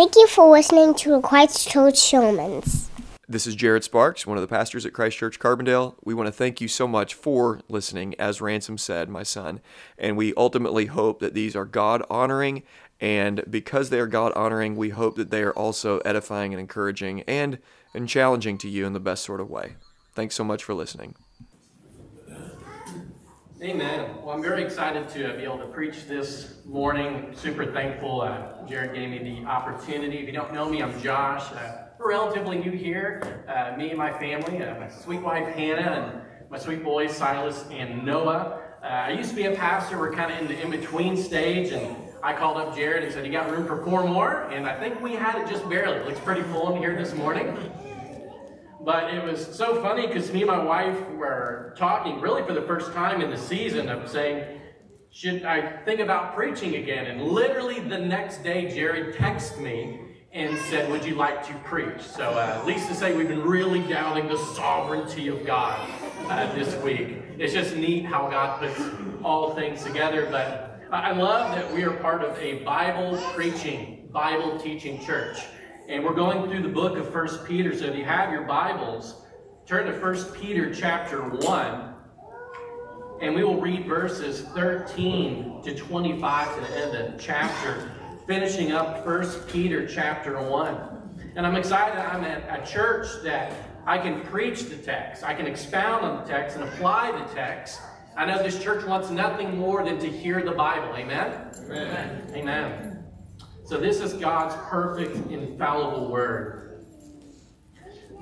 Thank you for listening to Christ Church Sermons. This is Jared Sparks, one of the pastors at Christ Church Carbondale. We want to thank you so much for listening, as Ransom said, my son. And we ultimately hope that these are God honoring. And because they are God honoring, we hope that they are also edifying and encouraging and, and challenging to you in the best sort of way. Thanks so much for listening. Amen. Well, I'm very excited to be able to preach this morning. Super thankful. Uh, Jared gave me the opportunity. If you don't know me, I'm Josh. Uh, relatively new here. Uh, me and my family, uh, my sweet wife Hannah, and my sweet boys Silas and Noah. Uh, I used to be a pastor. We're kind of in the in between stage, and I called up Jared and said, "You got room for four more?" And I think we had it just barely. It looks pretty full in here this morning. But it was so funny because me and my wife were talking really for the first time in the season of saying, should I think about preaching again? And literally the next day, Jared texted me and said, Would you like to preach? So, uh, at least to say we've been really doubting the sovereignty of God uh, this week. It's just neat how God puts all things together. But I love that we are part of a Bible preaching, Bible teaching church. And we're going through the book of First Peter. So, if you have your Bibles, turn to First Peter chapter 1. And we will read verses 13 to 25 to the end of the chapter finishing up First Peter chapter 1. And I'm excited that I'm at a church that I can preach the text, I can expound on the text and apply the text. I know this church wants nothing more than to hear the Bible. Amen? Amen. Amen. So this is God's perfect, infallible word.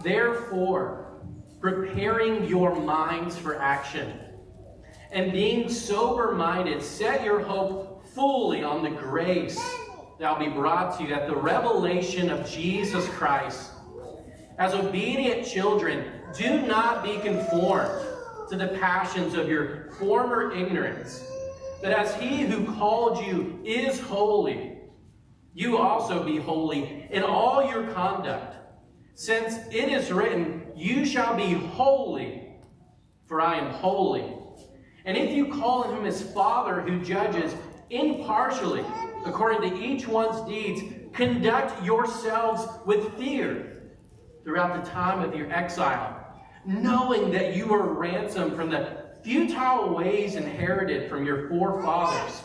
Therefore, preparing your minds for action and being sober minded, set your hope fully on the grace that will be brought to you at the revelation of Jesus Christ. As obedient children, do not be conformed to the passions of your former ignorance, but as he who called you is holy, you also be holy in all your conduct. Since it is written, You shall be holy, for I am holy. And if you call him his Father who judges impartially, according to each one's deeds, conduct yourselves with fear throughout the time of your exile, knowing that you were ransomed from the futile ways inherited from your forefathers,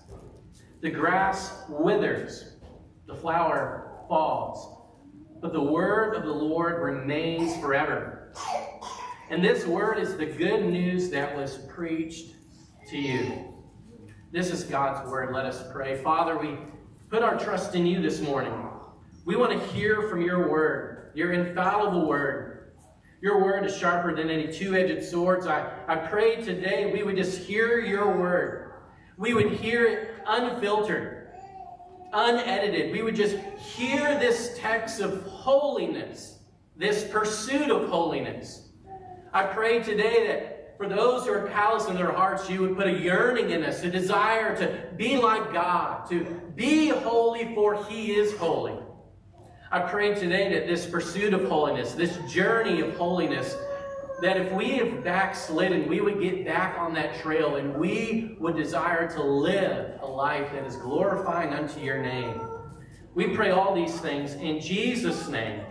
The grass withers, the flower falls, but the word of the Lord remains forever. And this word is the good news that was preached to you. This is God's word. Let us pray. Father, we put our trust in you this morning. We want to hear from your word, your infallible word. Your word is sharper than any two edged swords. I, I pray today we would just hear your word. We would hear it unfiltered, unedited. We would just hear this text of holiness, this pursuit of holiness. I pray today that for those who are callous in their hearts, you would put a yearning in us, a desire to be like God, to be holy, for He is holy. I pray today that this pursuit of holiness, this journey of holiness, that if we have backslidden, we would get back on that trail and we would desire to live a life that is glorifying unto your name. We pray all these things in Jesus' name.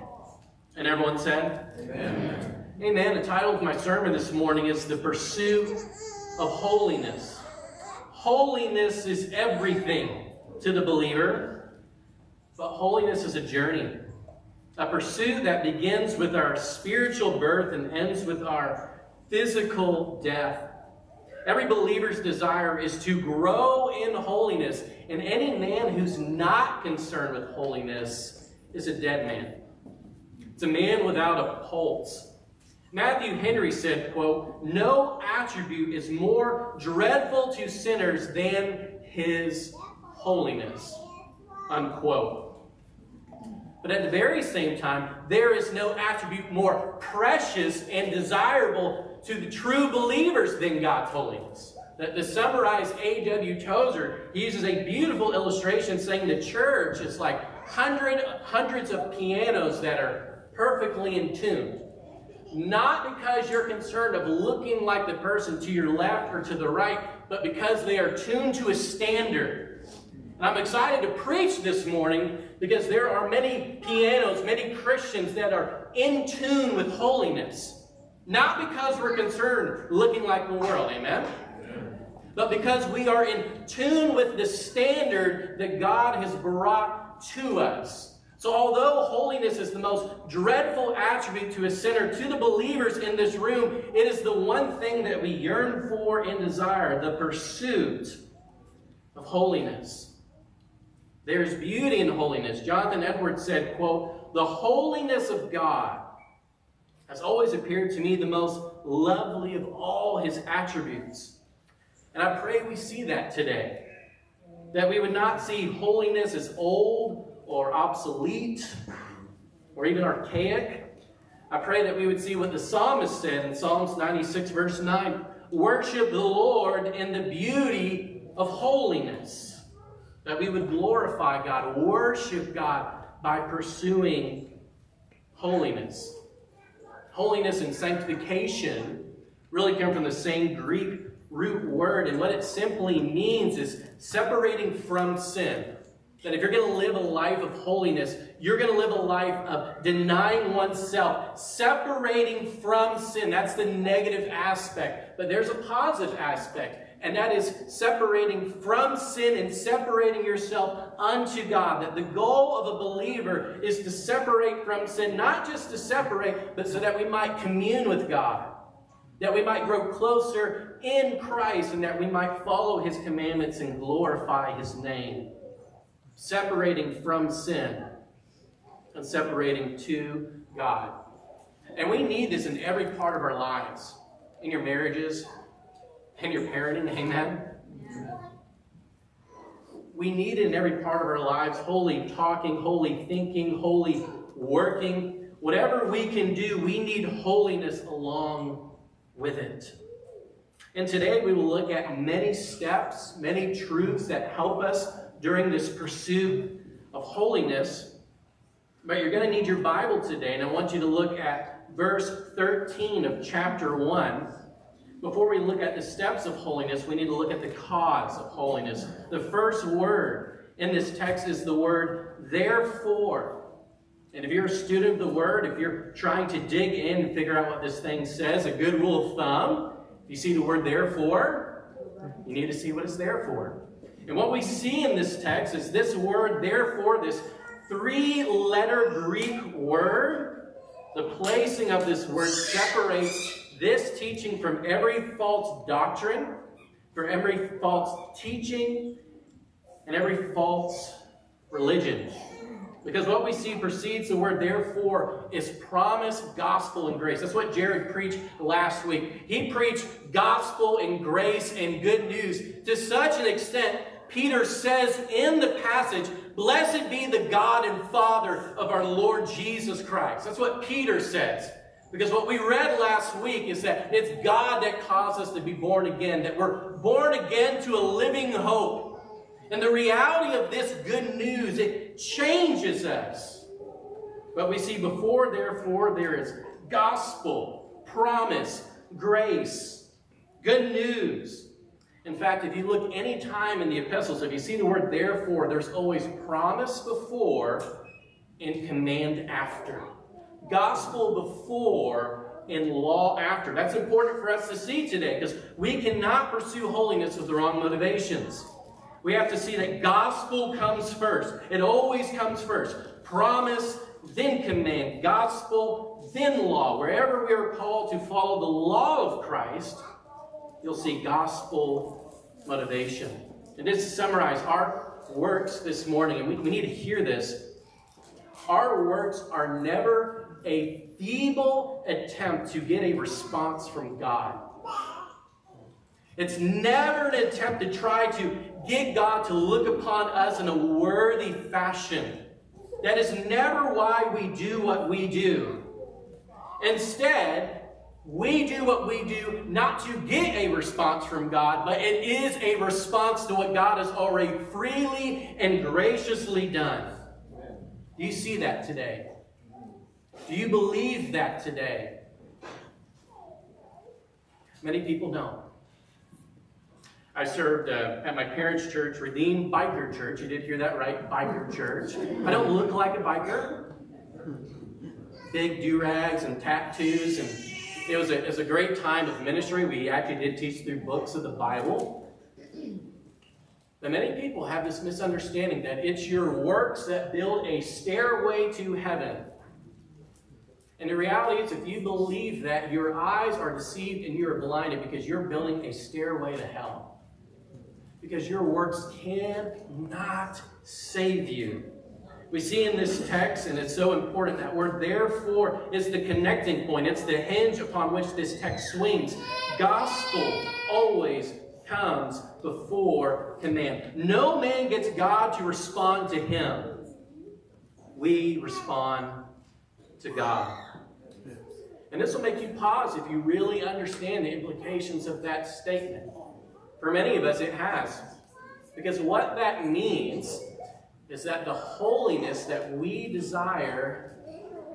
And everyone said, Amen. Amen. The title of my sermon this morning is The Pursuit of Holiness. Holiness is everything to the believer, but holiness is a journey, A pursuit that begins with our spiritual birth and ends with our physical death. Every believer's desire is to grow in holiness, and any man who's not concerned with holiness is a dead man. It's a man without a pulse. Matthew Henry said, quote, No attribute is more dreadful to sinners than his holiness, unquote. But at the very same time, there is no attribute more precious and desirable to the true believers than God's holiness. That to summarize A.W. Tozer, he uses a beautiful illustration saying the church is like hundred, hundreds of pianos that are perfectly in tune. Not because you're concerned of looking like the person to your left or to the right, but because they are tuned to a standard. I'm excited to preach this morning because there are many pianos, many Christians that are in tune with holiness. Not because we're concerned looking like the world, amen? But because we are in tune with the standard that God has brought to us. So, although holiness is the most dreadful attribute to a sinner, to the believers in this room, it is the one thing that we yearn for and desire the pursuit of holiness. There's beauty in holiness. Jonathan Edwards said, quote, The holiness of God has always appeared to me the most lovely of all his attributes. And I pray we see that today. That we would not see holiness as old or obsolete or even archaic. I pray that we would see what the psalmist said in Psalms 96, verse 9 Worship the Lord in the beauty of holiness. That we would glorify God, worship God by pursuing holiness. Holiness and sanctification really come from the same Greek root word, and what it simply means is separating from sin. That if you're going to live a life of holiness, you're going to live a life of denying oneself, separating from sin. That's the negative aspect. But there's a positive aspect, and that is separating from sin and separating yourself unto God. That the goal of a believer is to separate from sin, not just to separate, but so that we might commune with God. That we might grow closer in Christ and that we might follow his commandments and glorify his name separating from sin and separating to God. And we need this in every part of our lives, in your marriages, in your parenting, amen? We need in every part of our lives holy talking, holy thinking, holy working. Whatever we can do, we need holiness along with it. And today we will look at many steps, many truths that help us during this pursuit of holiness. But you're going to need your Bible today, and I want you to look at verse 13 of chapter 1. Before we look at the steps of holiness, we need to look at the cause of holiness. The first word in this text is the word therefore. And if you're a student of the word, if you're trying to dig in and figure out what this thing says, a good rule of thumb, if you see the word therefore, you need to see what it's there for. And what we see in this text is this word, therefore, this three letter Greek word, the placing of this word separates this teaching from every false doctrine, from every false teaching, and every false religion. Because what we see precedes the word therefore is promise, gospel, and grace. That's what Jared preached last week. He preached gospel and grace and good news to such an extent Peter says in the passage, Blessed be the God and Father of our Lord Jesus Christ. That's what Peter says. Because what we read last week is that it's God that caused us to be born again, that we're born again to a living hope. And the reality of this good news, it changes us. But we see before, therefore, there is gospel, promise, grace, good news. In fact, if you look any time in the epistles, if you see the word therefore, there's always promise before and command after. Gospel before and law after. That's important for us to see today because we cannot pursue holiness with the wrong motivations. We have to see that gospel comes first. It always comes first. Promise then command, gospel, then law. Wherever we are called to follow the law of Christ, you'll see gospel motivation. And just to summarize our works this morning, and we, we need to hear this our works are never a feeble attempt to get a response from God. It's never an attempt to try to get God to look upon us in a worthy fashion. That is never why we do what we do. Instead, we do what we do not to get a response from God, but it is a response to what God has already freely and graciously done. Do you see that today? Do you believe that today? Many people don't. I served uh, at my parents' church, Redeemed Biker Church. You did hear that right, Biker Church. I don't look like a biker. Big do rags and tattoos, and it was, a, it was a great time of ministry. We actually did teach through books of the Bible. But many people have this misunderstanding that it's your works that build a stairway to heaven. And the reality is, if you believe that, your eyes are deceived and you are blinded because you're building a stairway to hell because your works cannot save you. We see in this text, and it's so important, that word therefore is the connecting point. It's the hinge upon which this text swings. Gospel always comes before command. No man gets God to respond to him. We respond to God. And this will make you pause if you really understand the implications of that statement. For many of us, it has. Because what that means is that the holiness that we desire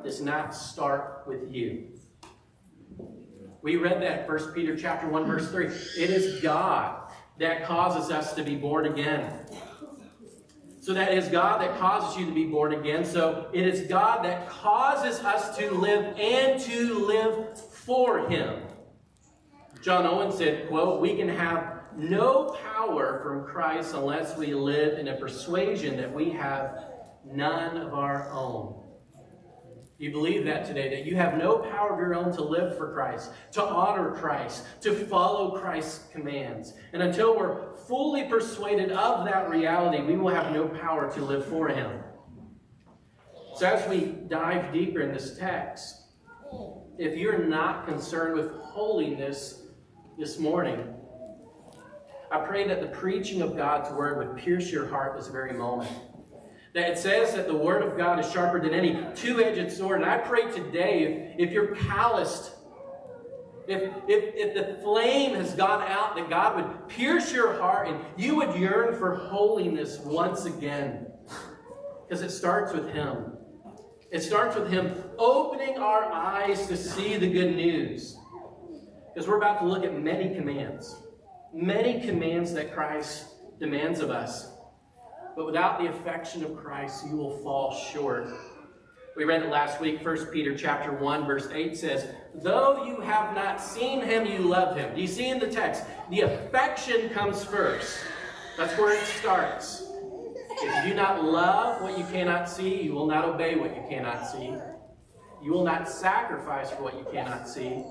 does not start with you. We read that 1 Peter chapter 1 verse 3. It is God that causes us to be born again. So that is God that causes you to be born again. So it is God that causes us to live and to live for him. John Owen said, quote, we can have no power from Christ unless we live in a persuasion that we have none of our own. You believe that today, that you have no power of your own to live for Christ, to honor Christ, to follow Christ's commands. And until we're fully persuaded of that reality, we will have no power to live for Him. So, as we dive deeper in this text, if you're not concerned with holiness this morning, I pray that the preaching of God's word would pierce your heart this very moment. That it says that the word of God is sharper than any two-edged sword. And I pray today, if, if you're calloused, if, if, if the flame has gone out, that God would pierce your heart and you would yearn for holiness once again. Because it starts with Him. It starts with Him opening our eyes to see the good news. Because we're about to look at many commands many commands that Christ demands of us. But without the affection of Christ, you will fall short. We read it last week, 1 Peter chapter 1, verse 8 says, Though you have not seen him, you love him. Do you see in the text? The affection comes first. That's where it starts. If you do not love what you cannot see, you will not obey what you cannot see. You will not sacrifice for what you cannot see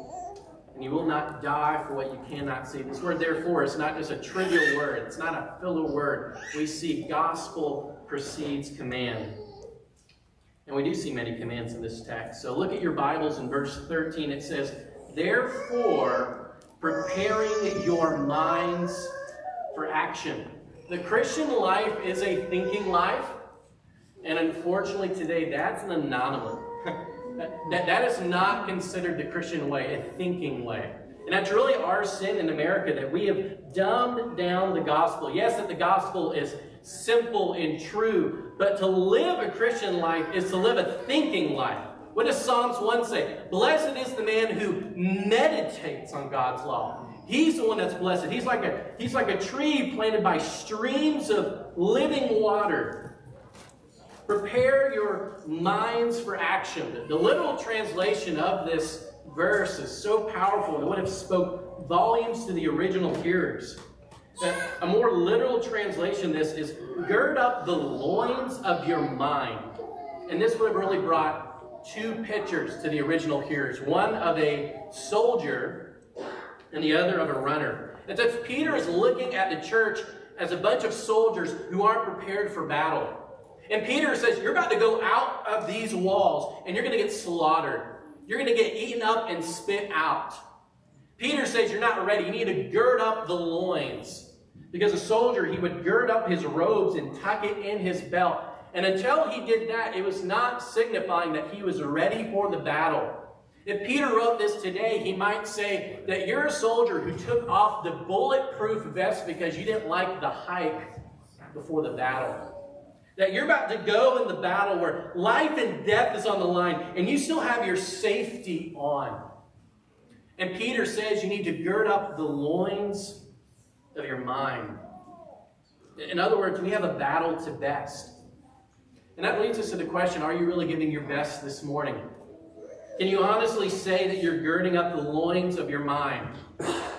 and you will not die for what you cannot see. This word, therefore, is not just a trivial word, it's not a filler word. We see gospel precedes command. And we do see many commands in this text. So look at your Bibles in verse 13. It says, Therefore, preparing your minds for action. The Christian life is a thinking life. And unfortunately, today, that's an anomaly. That, that is not considered the Christian way, a thinking way. And that's really our sin in America that we have dumbed down the gospel. Yes, that the gospel is simple and true, but to live a Christian life is to live a thinking life. What does Psalms 1 say? Blessed is the man who meditates on God's law. He's the one that's blessed. He's like a, he's like a tree planted by streams of living water Prepare your minds for action. The literal translation of this verse is so powerful, it would have spoke volumes to the original hearers. A more literal translation this is gird up the loins of your mind. And this would have really brought two pictures to the original hearers one of a soldier and the other of a runner. As Peter is looking at the church as a bunch of soldiers who aren't prepared for battle. And Peter says, You're about to go out of these walls and you're going to get slaughtered. You're going to get eaten up and spit out. Peter says, You're not ready. You need to gird up the loins. Because a soldier, he would gird up his robes and tuck it in his belt. And until he did that, it was not signifying that he was ready for the battle. If Peter wrote this today, he might say that you're a soldier who took off the bulletproof vest because you didn't like the hike before the battle. That you're about to go in the battle where life and death is on the line and you still have your safety on. And Peter says you need to gird up the loins of your mind. In other words, we have a battle to best. And that leads us to the question are you really giving your best this morning? Can you honestly say that you're girding up the loins of your mind?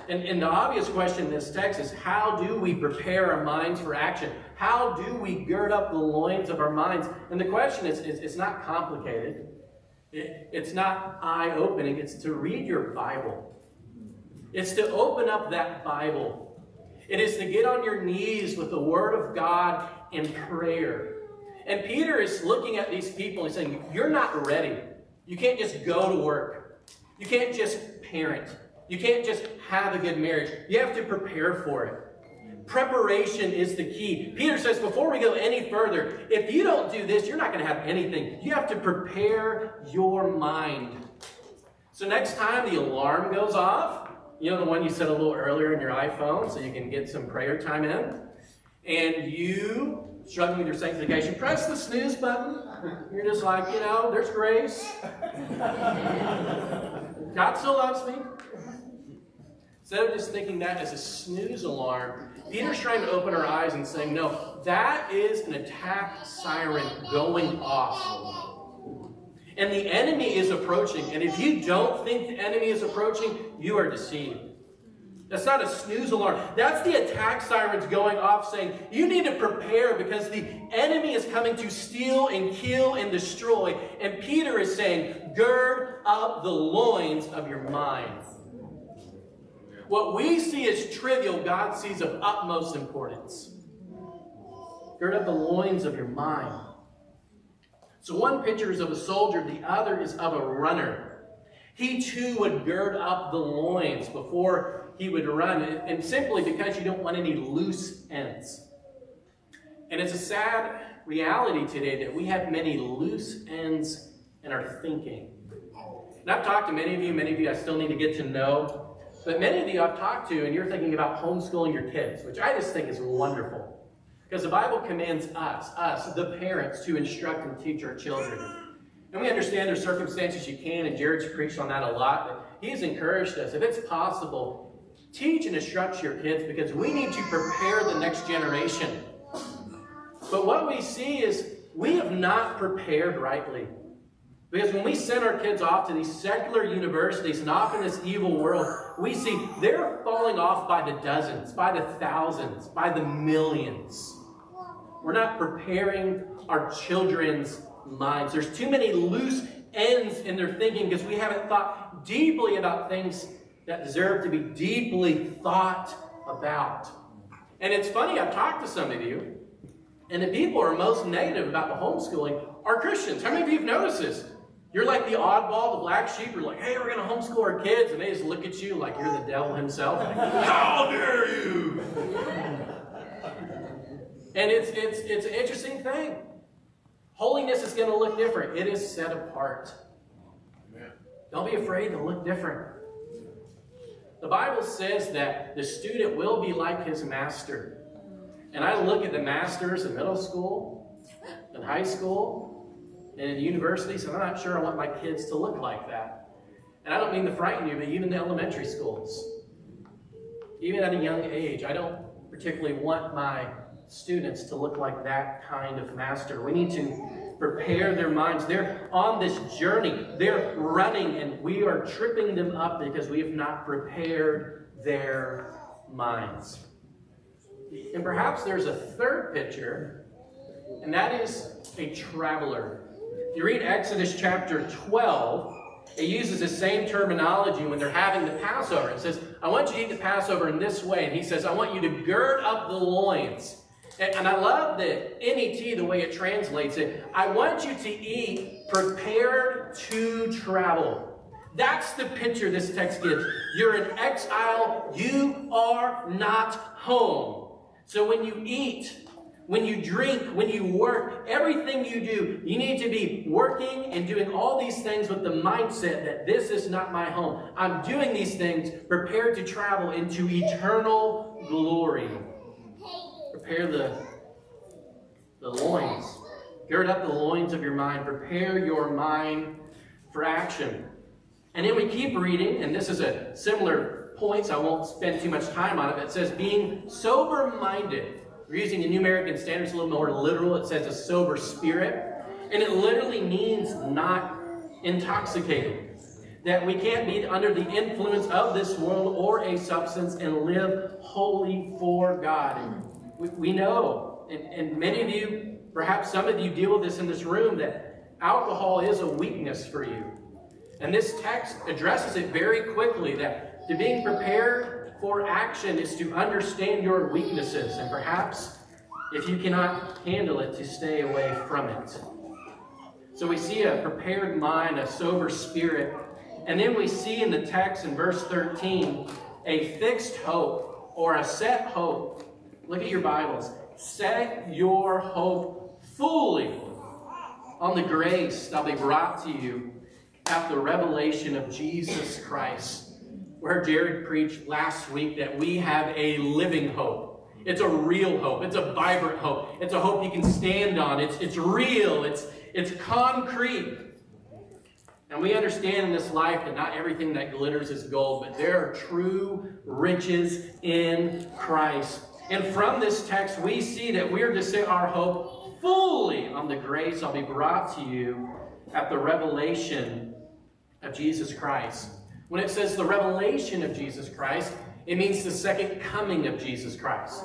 And, and, the obvious question in this text is how do we prepare our minds for action? How do we gird up the loins of our minds? And the question is, is it's not complicated. It, it's not eye opening. It's to read your Bible. It's to open up that Bible. It is to get on your knees with the Word of God in prayer. And Peter is looking at these people and saying, You're not ready. You can't just go to work. You can't just parent. You can't just have a good marriage. You have to prepare for it. Preparation is the key. Peter says, before we go any further, if you don't do this, you're not going to have anything. You have to prepare your mind. So next time the alarm goes off, you know the one you set a little earlier in your iPhone so you can get some prayer time in, and you struggling with your sanctification, press the snooze button. You're just like, you know, there's grace. God still loves me. Instead of just thinking that as a snooze alarm, Peter's trying to open our eyes and saying, no, that is an attack siren going off. And the enemy is approaching. And if you don't think the enemy is approaching, you are deceived. That's not a snooze alarm. That's the attack sirens going off saying, you need to prepare because the enemy is coming to steal and kill and destroy. And Peter is saying, gird up the loins of your mind. What we see as trivial, God sees of utmost importance. Gird up the loins of your mind. So one picture is of a soldier, the other is of a runner. He too would gird up the loins before he would run, and simply because you don't want any loose ends. And it's a sad reality today that we have many loose ends in our thinking. And I've talked to many of you, many of you I still need to get to know, but many of you I've talked to, and you're thinking about homeschooling your kids, which I just think is wonderful. Because the Bible commands us, us, the parents, to instruct and teach our children. And we understand there's circumstances you can, and Jared's preached on that a lot. But he's encouraged us, if it's possible, Teach and instruct your kids because we need to prepare the next generation. But what we see is we have not prepared rightly. Because when we send our kids off to these secular universities and off in this evil world, we see they're falling off by the dozens, by the thousands, by the millions. We're not preparing our children's minds. There's too many loose ends in their thinking because we haven't thought deeply about things that deserve to be deeply thought about. And it's funny, I've talked to some of you, and the people who are most negative about the homeschooling are Christians. How many of you have noticed this? You're like the oddball, the black sheep. You're like, hey, we're going to homeschool our kids. And they just look at you like you're the devil himself. How dare you? and it's, it's, it's an interesting thing. Holiness is going to look different. It is set apart. Don't be afraid to look different. The Bible says that the student will be like his master. And I look at the masters in middle school, in high school, and in universities, and I'm not sure I want my kids to look like that. And I don't mean to frighten you, but even the elementary schools, even at a young age, I don't particularly want my students to look like that kind of master. We need to prepare their minds. They're on this journey. They're running, and we are tripping them up because we have not prepared their minds. And perhaps there's a third picture, and that is a traveler. If you read Exodus chapter 12, it uses the same terminology when they're having the Passover. It says, I want you to eat the Passover in this way. And he says, I want you to gird up the loins. And, and I love the NET, the way it translates it. I want you to eat prepared to travel. That's the picture this text gives. You're in exile. You are not home. So when you eat, when you drink, when you work, everything you do, you need to be working and doing all these things with the mindset that this is not my home. I'm doing these things prepared to travel into eternal glory. Prepare the, the loins. Gird up the loins of your mind. Prepare your mind for action. And then we keep reading, and this is a similar point, so I won't spend too much time on it. It says, being sober minded. We're using the New American Standards a little more literal. It says a sober spirit. And it literally means not intoxicated. That we can't be under the influence of this world or a substance and live wholly for God. We, we know, and, and many of you, perhaps some of you deal with this in this room, that alcohol is a weakness for you. And this text addresses it very quickly that to being prepared for action is to understand your weaknesses and perhaps if you cannot handle it to stay away from it. So we see a prepared mind, a sober spirit, and then we see in the text in verse 13 a fixed hope or a set hope. Look at your Bibles. Set your hope fully on the grace that'll be brought to you at the revelation of Jesus Christ. Where Jared preached last week that we have a living hope. It's a real hope. It's a vibrant hope. It's a hope you can stand on. It's, it's real. It's, it's concrete. And we understand in this life that not everything that glitters is gold, but there are true riches in Christ. And from this text, we see that we're to set our hope fully on the grace I'll be brought to you at the revelation of Jesus Christ. When it says the revelation of Jesus Christ, it means the second coming of Jesus Christ.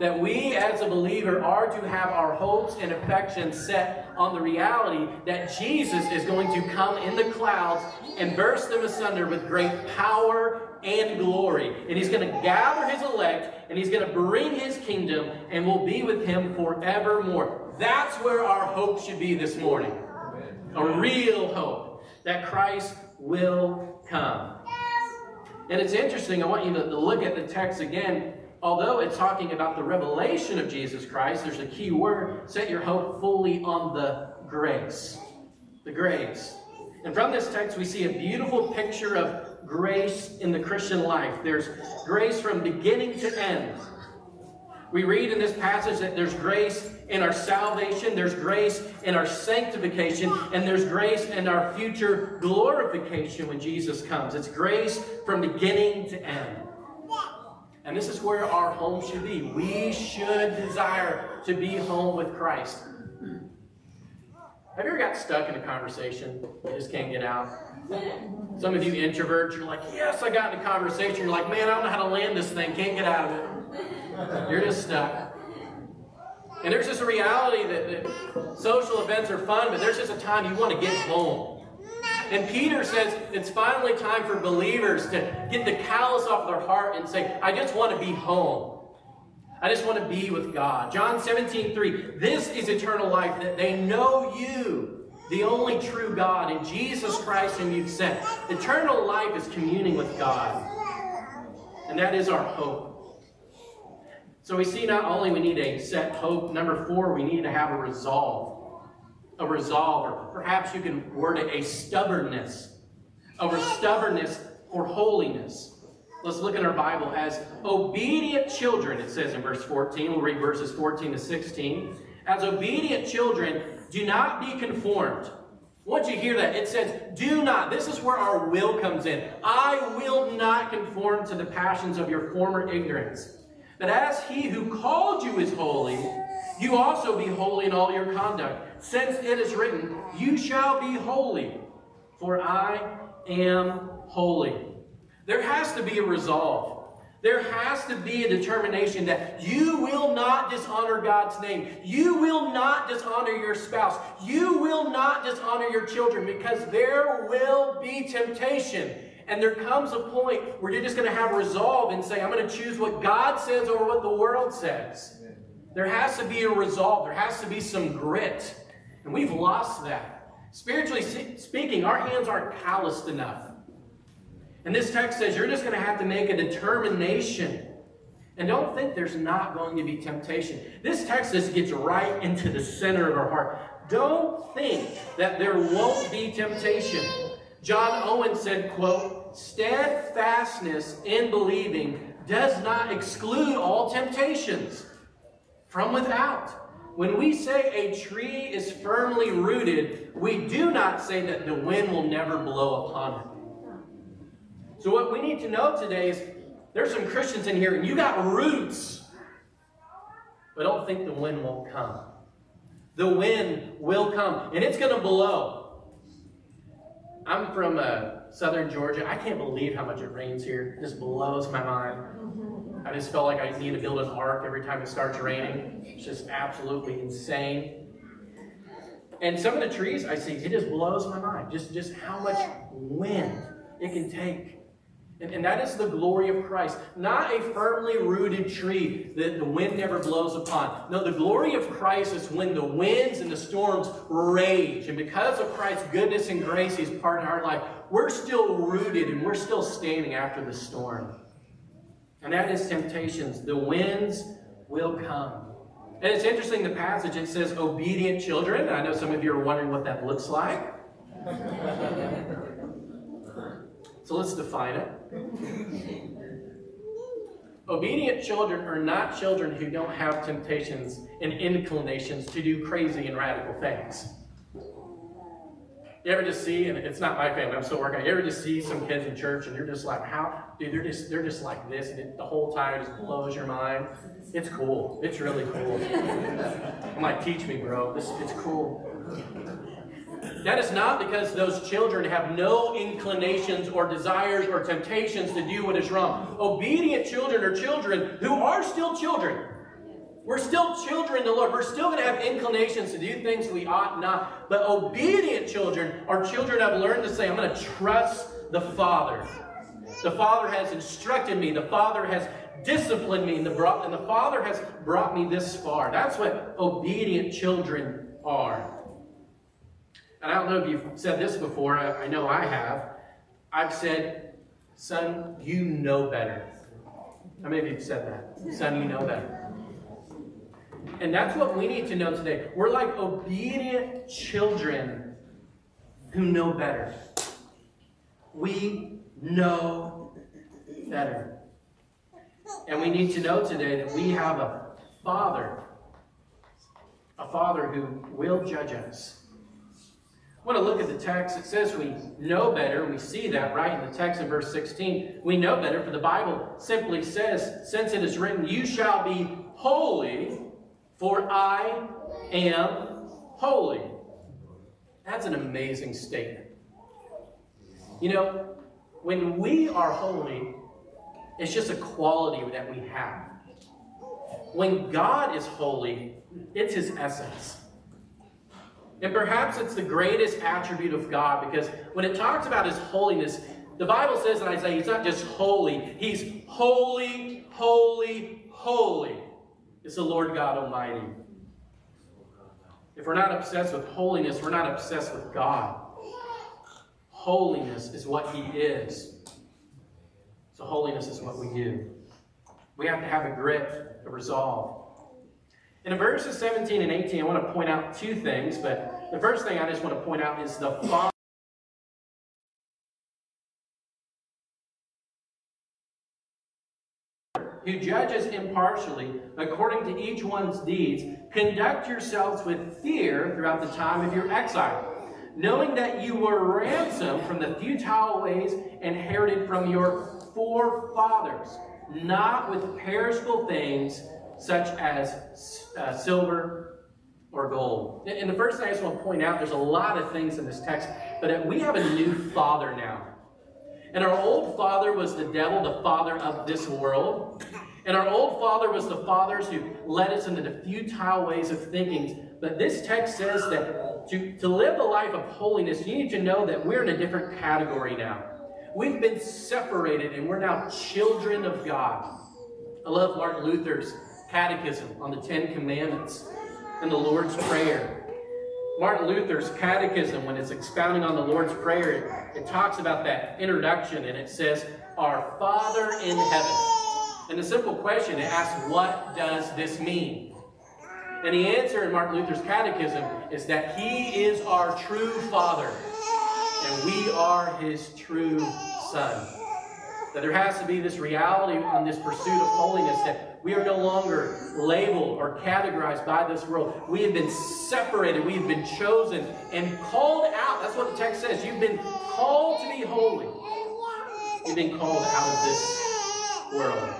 That we as a believer are to have our hopes and affections set on the reality that Jesus is going to come in the clouds and burst them asunder with great power and glory. And he's going to gather his elect and he's going to bring his kingdom and we'll be with him forevermore. That's where our hope should be this morning. A real hope that Christ will come. And it's interesting, I want you to, look at the text again. Although it's talking about the revelation of Jesus Christ, there's a key word set your hope fully on the grace. The grace. And from this text, we see a beautiful picture of grace in the Christian life. There's grace from beginning to end. We read in this passage that there's grace in our salvation, there's grace in our sanctification, and there's grace in our future glorification when Jesus comes. It's grace from beginning to end. And this is where our home should be. We should desire to be home with Christ. Have you ever got stuck in a conversation? You just can't get out. Some of you introverts, you're like, yes, I got in a conversation. You're like, man, I don't know how to land this thing. Can't get out of it. You're just stuck. And there's just a reality that, that social events are fun, but there's just a time you want to get home. And Peter says it's finally time for believers to get the callous off their heart and say, I just want to be home. I just want to be with God. John 17, 3. This is eternal life, that they know you, the only true God, and Jesus Christ whom you've sent. Eternal life is communing with God. And that is our hope. So we see not only we need a set hope, number four, we need to have a resolve. A resolve, or perhaps you can word it a stubbornness. A stubbornness or holiness. Let's look in our Bible as obedient children, it says in verse 14. We'll read verses 14 to 16. As obedient children, do not be conformed. Once you hear that, it says, do not. This is where our will comes in. I will not conform to the passions of your former ignorance that as he who called you is holy, you also be holy in all your conduct. Since it is written, You shall be holy, for I am holy. There has to be a resolve. There has to be a determination that you will not dishonor God's name. You will not dishonor your spouse. You will not dishonor your children because there will be temptation. And there comes a point where you're just going to have resolve and say, I'm going to choose what God says over what the world says. There has to be a resolve. There has to be some grit. And we've lost that. Spiritually speaking, our hands aren't calloused enough. And this text says you're just going to have to make a determination. And don't think there's not going to be temptation. This text just gets right into the center of our heart. Don't think that there won't be temptation. John Owen said, quote, steadfastness in believing does not exclude all temptations from without. When we say a tree is firmly rooted, we do not say that the wind will never blow upon it. So, what we need to know today is there's some Christians in here, and you got roots, but don't think the wind won't come. The wind will come, and it's going to blow. I'm from uh, southern Georgia. I can't believe how much it rains here. It just blows my mind. I just felt like I need to build an ark every time it starts raining. It's just absolutely insane. And some of the trees I see, it just blows my mind. Just, just how much wind it can take. And, and that is the glory of Christ. Not a firmly rooted tree that the wind never blows upon. No, the glory of Christ is when the winds and the storms rage. And because of Christ's goodness and grace, He's part of our life, we're still rooted and we're still standing after the storm. And that is temptations. The winds will come. And it's interesting, the passage, it says obedient children. I know some of you are wondering what that looks like. so let's define it. Obedient children are not children who don't have temptations and inclinations to do crazy and radical things. You ever just see, and it's not my family, I'm still working. You ever just see some kids in church and you're just like, how, dude, they're just they're just like this, and it, the whole time just blows your mind. It's cool. It's really cool. I'm like, teach me, bro. This it's cool. That is not because those children have no inclinations or desires or temptations to do what is wrong. Obedient children are children who are still children. We're still children in the Lord. We're still going to have inclinations to do things we ought not. But obedient children are children have learned to say, I'm going to trust the Father. The Father has instructed me. The Father has disciplined me. And the, and the Father has brought me this far. That's what obedient children are. And I don't know if you've said this before. I, I know I have. I've said, son, you know better. How many of you have said that? Son, you know better. And that's what we need to know today. We're like obedient children who know better. We know better. And we need to know today that we have a Father, a Father who will judge us. I want to look at the text. It says we know better. We see that right in the text in verse 16. We know better, for the Bible simply says, Since it is written, You shall be holy, for I am holy. That's an amazing statement. You know, when we are holy, it's just a quality that we have. When God is holy, it's his essence. And perhaps it's the greatest attribute of God because when it talks about his holiness, the Bible says in Isaiah, he's not just holy, he's holy, holy, holy. It's the Lord God Almighty. If we're not obsessed with holiness, we're not obsessed with God. Holiness is what He is. So, holiness is what we do. We have to have a grit, a resolve. In verses 17 and 18, I want to point out two things, but the first thing I just want to point out is the Father. who judges impartially according to each one's deeds, conduct yourselves with fear throughout the time of your exile, knowing that you were ransomed from the futile ways inherited from your forefathers, not with perishable things such as uh, silver or gold. And the first thing I just want to point out, there's a lot of things in this text, but we have a new father now. And our old father was the devil, the father of this world. And our old father was the fathers who led us into the futile ways of thinking. But this text says that to, to live a life of holiness, you need to know that we're in a different category now. We've been separated and we're now children of God. I love Martin Luther's catechism on the Ten Commandments and the Lord's Prayer. Martin Luther's catechism, when it's expounding on the Lord's Prayer, it talks about that introduction and it says, Our Father in heaven. And the simple question it asks, What does this mean? And the answer in Martin Luther's catechism is that He is our true Father and we are His true Son. That there has to be this reality on this pursuit of holiness that we are no longer labeled or categorized by this world. We have been separated, we have been chosen and called out. That's what the text says. You've been called to be holy. You've been called out of this world.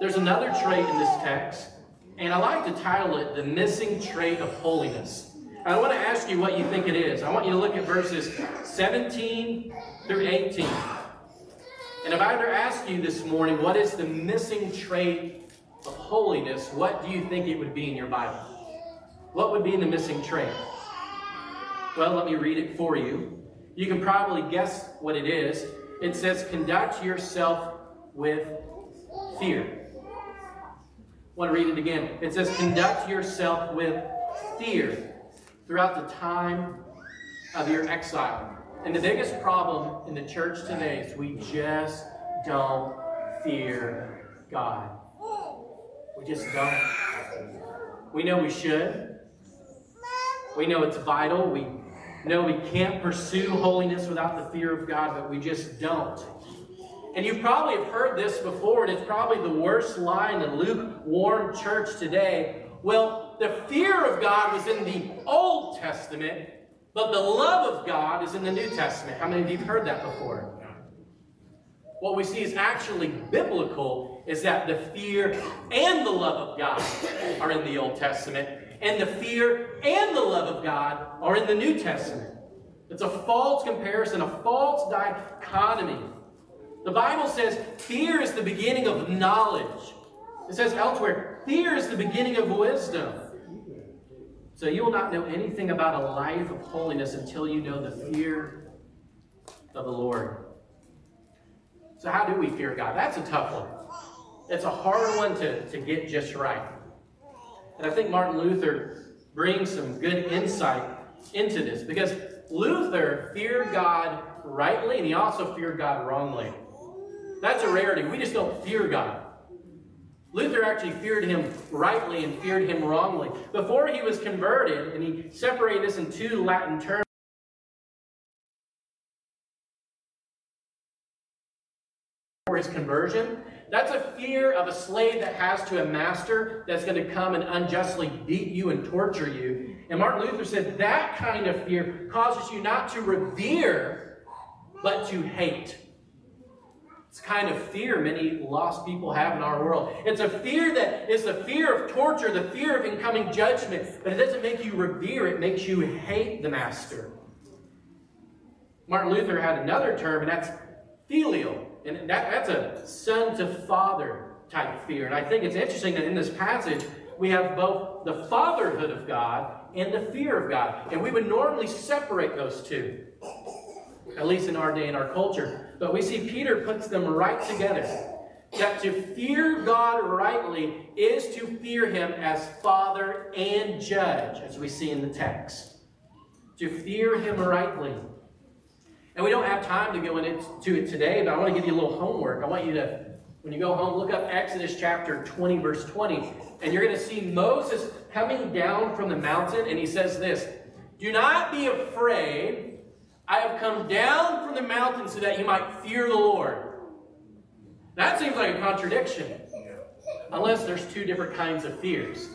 There's another trait in this text, and I like to title it The Missing Trait of Holiness. I want to ask you what you think it is. I want you to look at verses 17 through 18. And if I were to ask you this morning, what is the missing trait of holiness, what do you think it would be in your Bible? What would be the missing trait? Well, let me read it for you. You can probably guess what it is. It says, conduct yourself with fear. I want to read it again. It says, conduct yourself with fear throughout the time of your exile. And the biggest problem in the church today is we just don't fear God. We just don't. We know we should. We know it's vital. We know we can't pursue holiness without the fear of God, but we just don't. And you probably have heard this before, and it's probably the worst line in lukewarm church today. Well, the fear of God was in the Old Testament, but the love of God is in the New Testament. How many of you have heard that before? What we see is actually biblical is that the fear and the love of God are in the Old Testament, and the fear and the love of God are in the New Testament. It's a false comparison, a false dichotomy. The Bible says fear is the beginning of knowledge. It says elsewhere, fear is the beginning of wisdom. So you will not know anything about a life of holiness until you know the fear of the Lord. So, how do we fear God? That's a tough one. It's a hard one to, to get just right. And I think Martin Luther brings some good insight into this because Luther feared God rightly and he also feared God wrongly. That's a rarity. We just don't fear God. Luther actually feared him rightly and feared him wrongly. Before he was converted, and he separated this in two Latin terms. For his conversion, that's a fear of a slave that has to a master that's going to come and unjustly beat you and torture you. And Martin Luther said that kind of fear causes you not to revere, but to hate. It's kind of fear many lost people have in our world. It's a fear that is the fear of torture, the fear of incoming judgment, but it doesn't make you revere, it makes you hate the master. Martin Luther had another term, and that's filial. And that, that's a son to father type fear. And I think it's interesting that in this passage, we have both the fatherhood of God and the fear of God. And we would normally separate those two at least in our day and our culture. But we see Peter puts them right together. That to fear God rightly is to fear him as Father and Judge, as we see in the text. To fear him rightly. And we don't have time to go into it today, but I want to give you a little homework. I want you to, when you go home, look up Exodus chapter 20, verse 20, and you're going to see Moses coming down from the mountain, and he says this Do not be afraid I have come down from the mountain so that you might fear the Lord. That seems like a contradiction. Unless there's two different kinds of fears.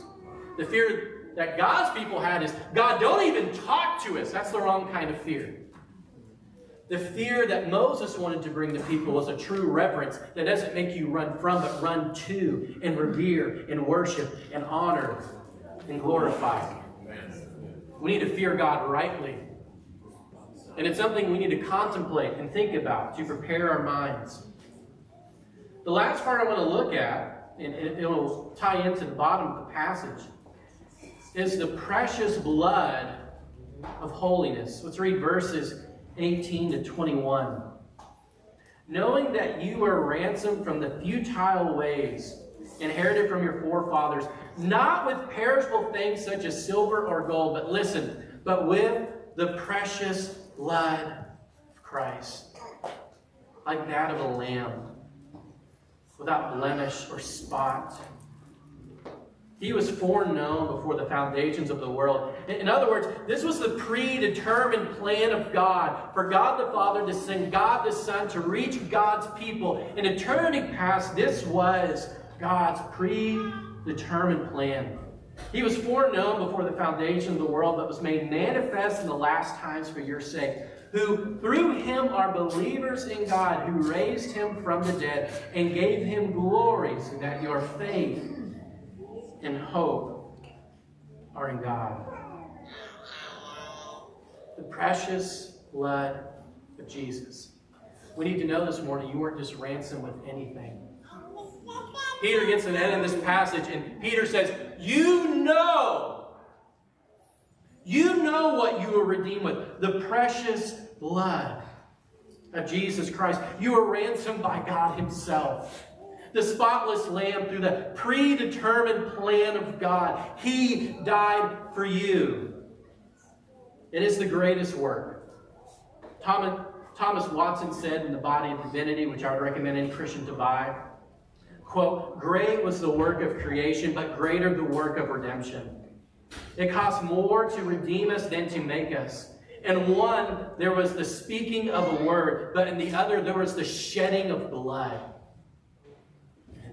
The fear that God's people had is God, don't even talk to us. That's the wrong kind of fear. The fear that Moses wanted to bring to people was a true reverence that doesn't make you run from, but run to and revere and worship and honor and glorify. We need to fear God rightly And it's something we need to contemplate and think about to prepare our minds. The last part I want to look at, and it will tie into the bottom of the passage, is the precious blood of holiness. Let's read verses 18 to 21. Knowing that you were ransomed from the futile ways inherited from your forefathers, not with perishable things such as silver or gold, but listen, but with the precious blood of Christ, like that of a lamb, without blemish or spot. He was foreknown before the foundations of the world. In other words, this was the predetermined plan of God for God the Father to send God the Son to reach God's people. In eternity past, this was God's predetermined plan. He was foreknown before the foundation of the world, but was made manifest in the last times for your sake, who through him are believers in God, who raised him from the dead and gave him glory, so that your faith and hope are in God. The precious blood of Jesus. We need to know this morning you weren't just ransomed with anything. Peter gets an end in this passage, and Peter says, You know, you know what you were redeemed with the precious blood of Jesus Christ. You were ransomed by God Himself. The spotless lamb through the predetermined plan of God. He died for you. It is the greatest work. Thomas, Thomas Watson said in The Body of Divinity, which I would recommend any Christian to buy, Quote, great was the work of creation, but greater the work of redemption. It cost more to redeem us than to make us. In one, there was the speaking of a word, but in the other, there was the shedding of blood.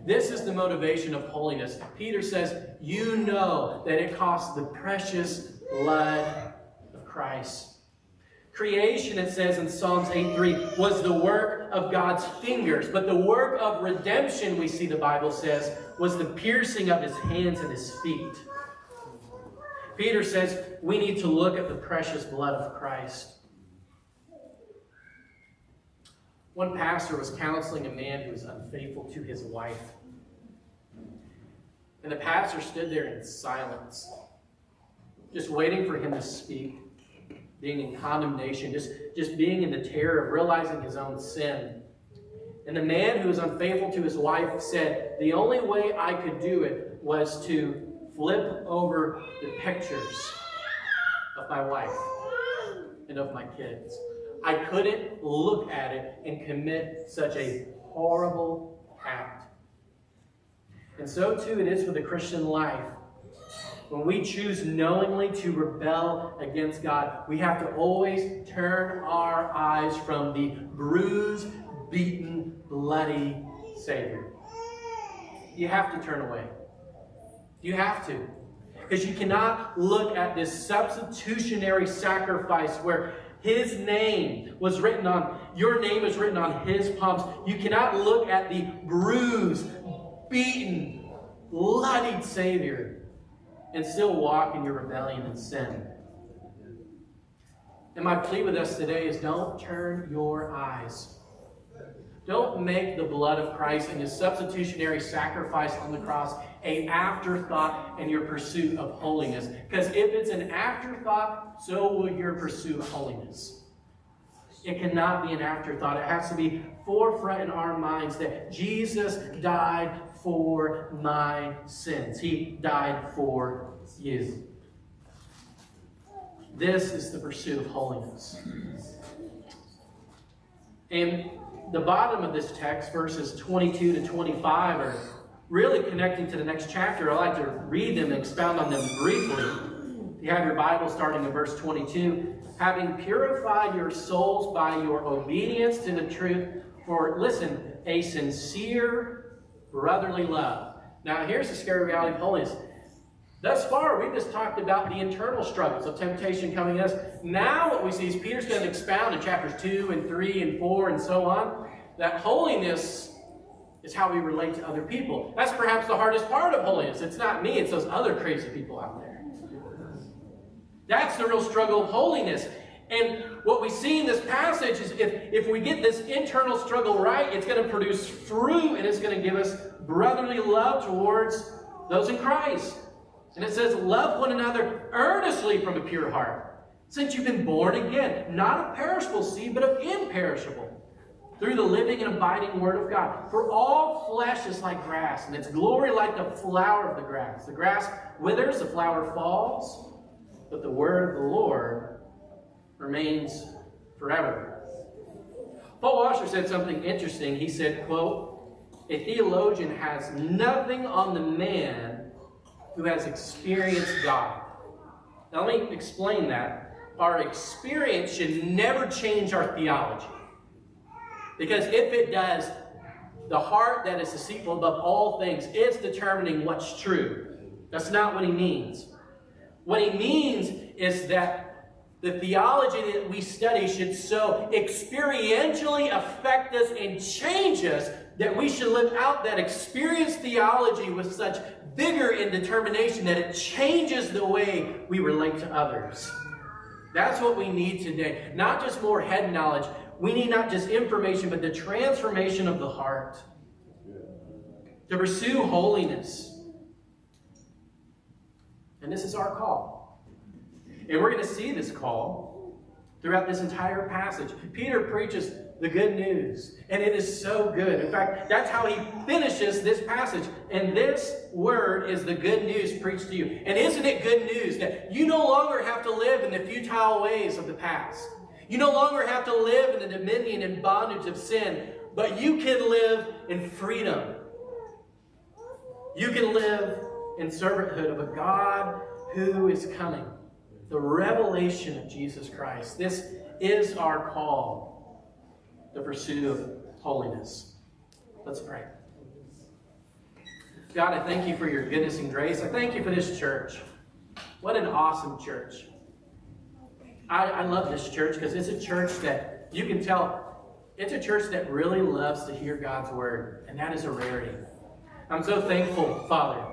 This is the motivation of holiness. Peter says, You know that it costs the precious blood of Christ. Creation, it says in Psalms 8.3, was the work of God's fingers. But the work of redemption, we see the Bible says, was the piercing of his hands and his feet. Peter says we need to look at the precious blood of Christ. One pastor was counseling a man who was unfaithful to his wife. And the pastor stood there in silence, just waiting for him to speak being in condemnation, just, just being in the terror of realizing his own sin. And the man who was unfaithful to his wife said, The only way I could do it was to flip over the pictures of my wife and of my kids. I couldn't look at it and commit such a horrible act. And so too it is for the Christian life. When we choose knowingly to rebel against God, we have to always turn our eyes from the bruised, beaten, bloody Savior. You have to turn away. You have to. Because you cannot look at this substitutionary sacrifice where his name was written on, your name is written on his palms. You cannot look at the bruised, beaten, bloodied Savior and still walk in your rebellion and sin. And my plea with us today is don't turn your eyes. Don't make the blood of Christ and his substitutionary sacrifice on the cross a afterthought in your pursuit of holiness. Because if it's an afterthought, so will your pursuit of holiness. It cannot be an afterthought. It has to be forefront in our minds that Jesus died for my sins. He died for you. This is the pursuit of holiness. And the bottom of this text, verses 22 to 25, are really connecting to the next chapter. I'd like to read them and expound on them briefly. If You have your Bible starting in verse 22. Having purified your souls by your obedience to the truth, for, listen, a sincere brotherly love. Now, here's the scary reality of holiness. Thus far, we've just talked about the internal struggles of temptation coming at us. Now, what we see is Peter's going to expound in chapters 2 and 3 and 4 and so on that holiness is how we relate to other people. That's perhaps the hardest part of holiness. It's not me, it's those other crazy people out there. That's the real struggle of holiness. And what we see in this passage is if, if we get this internal struggle right, it's going to produce fruit and it's going to give us brotherly love towards those in Christ. And it says, Love one another earnestly from a pure heart, since you've been born again, not of perishable seed, but of imperishable, through the living and abiding Word of God. For all flesh is like grass, and its glory like the flower of the grass. The grass withers, the flower falls, but the Word of the Lord remains forever. Paul Washer said something interesting. He said, quote, a theologian has nothing on the man who has experienced God. Now, let me explain that. Our experience should never change our theology. Because if it does, the heart that is deceitful above all things is determining what's true. That's not what he means. What he means is that the theology that we study should so experientially affect us and change us that we should live out that experienced theology with such vigor and determination that it changes the way we relate to others. That's what we need today. Not just more head knowledge. We need not just information, but the transformation of the heart. To pursue holiness. And this is our call. And we're going to see this call throughout this entire passage. Peter preaches the good news. And it is so good. In fact, that's how he finishes this passage. And this word is the good news preached to you. And isn't it good news that you no longer have to live in the futile ways of the past? You no longer have to live in the dominion and bondage of sin, but you can live in freedom. You can live in servanthood of a God who is coming. The revelation of Jesus Christ. This is our call the pursuit of holiness. Let's pray. God, I thank you for your goodness and grace. I thank you for this church. What an awesome church. I, I love this church because it's a church that you can tell it's a church that really loves to hear God's word, and that is a rarity. I'm so thankful, Father,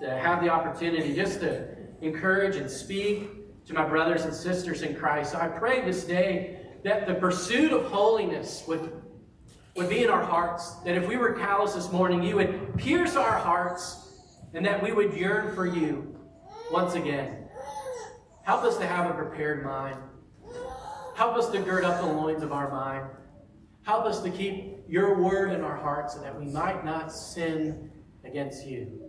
to have the opportunity just to encourage and speak to my brothers and sisters in Christ. So I pray this day that the pursuit of holiness would, would be in our hearts. That if we were callous this morning, you would pierce our hearts and that we would yearn for you once again. Help us to have a prepared mind. Help us to gird up the loins of our mind. Help us to keep your word in our hearts so that we might not sin against you.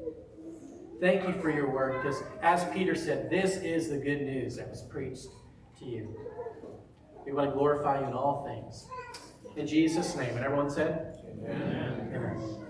Thank you for your work because, as Peter said, this is the good news that was preached to you. We want to glorify you in all things. In Jesus' name. And everyone said? Amen. Amen.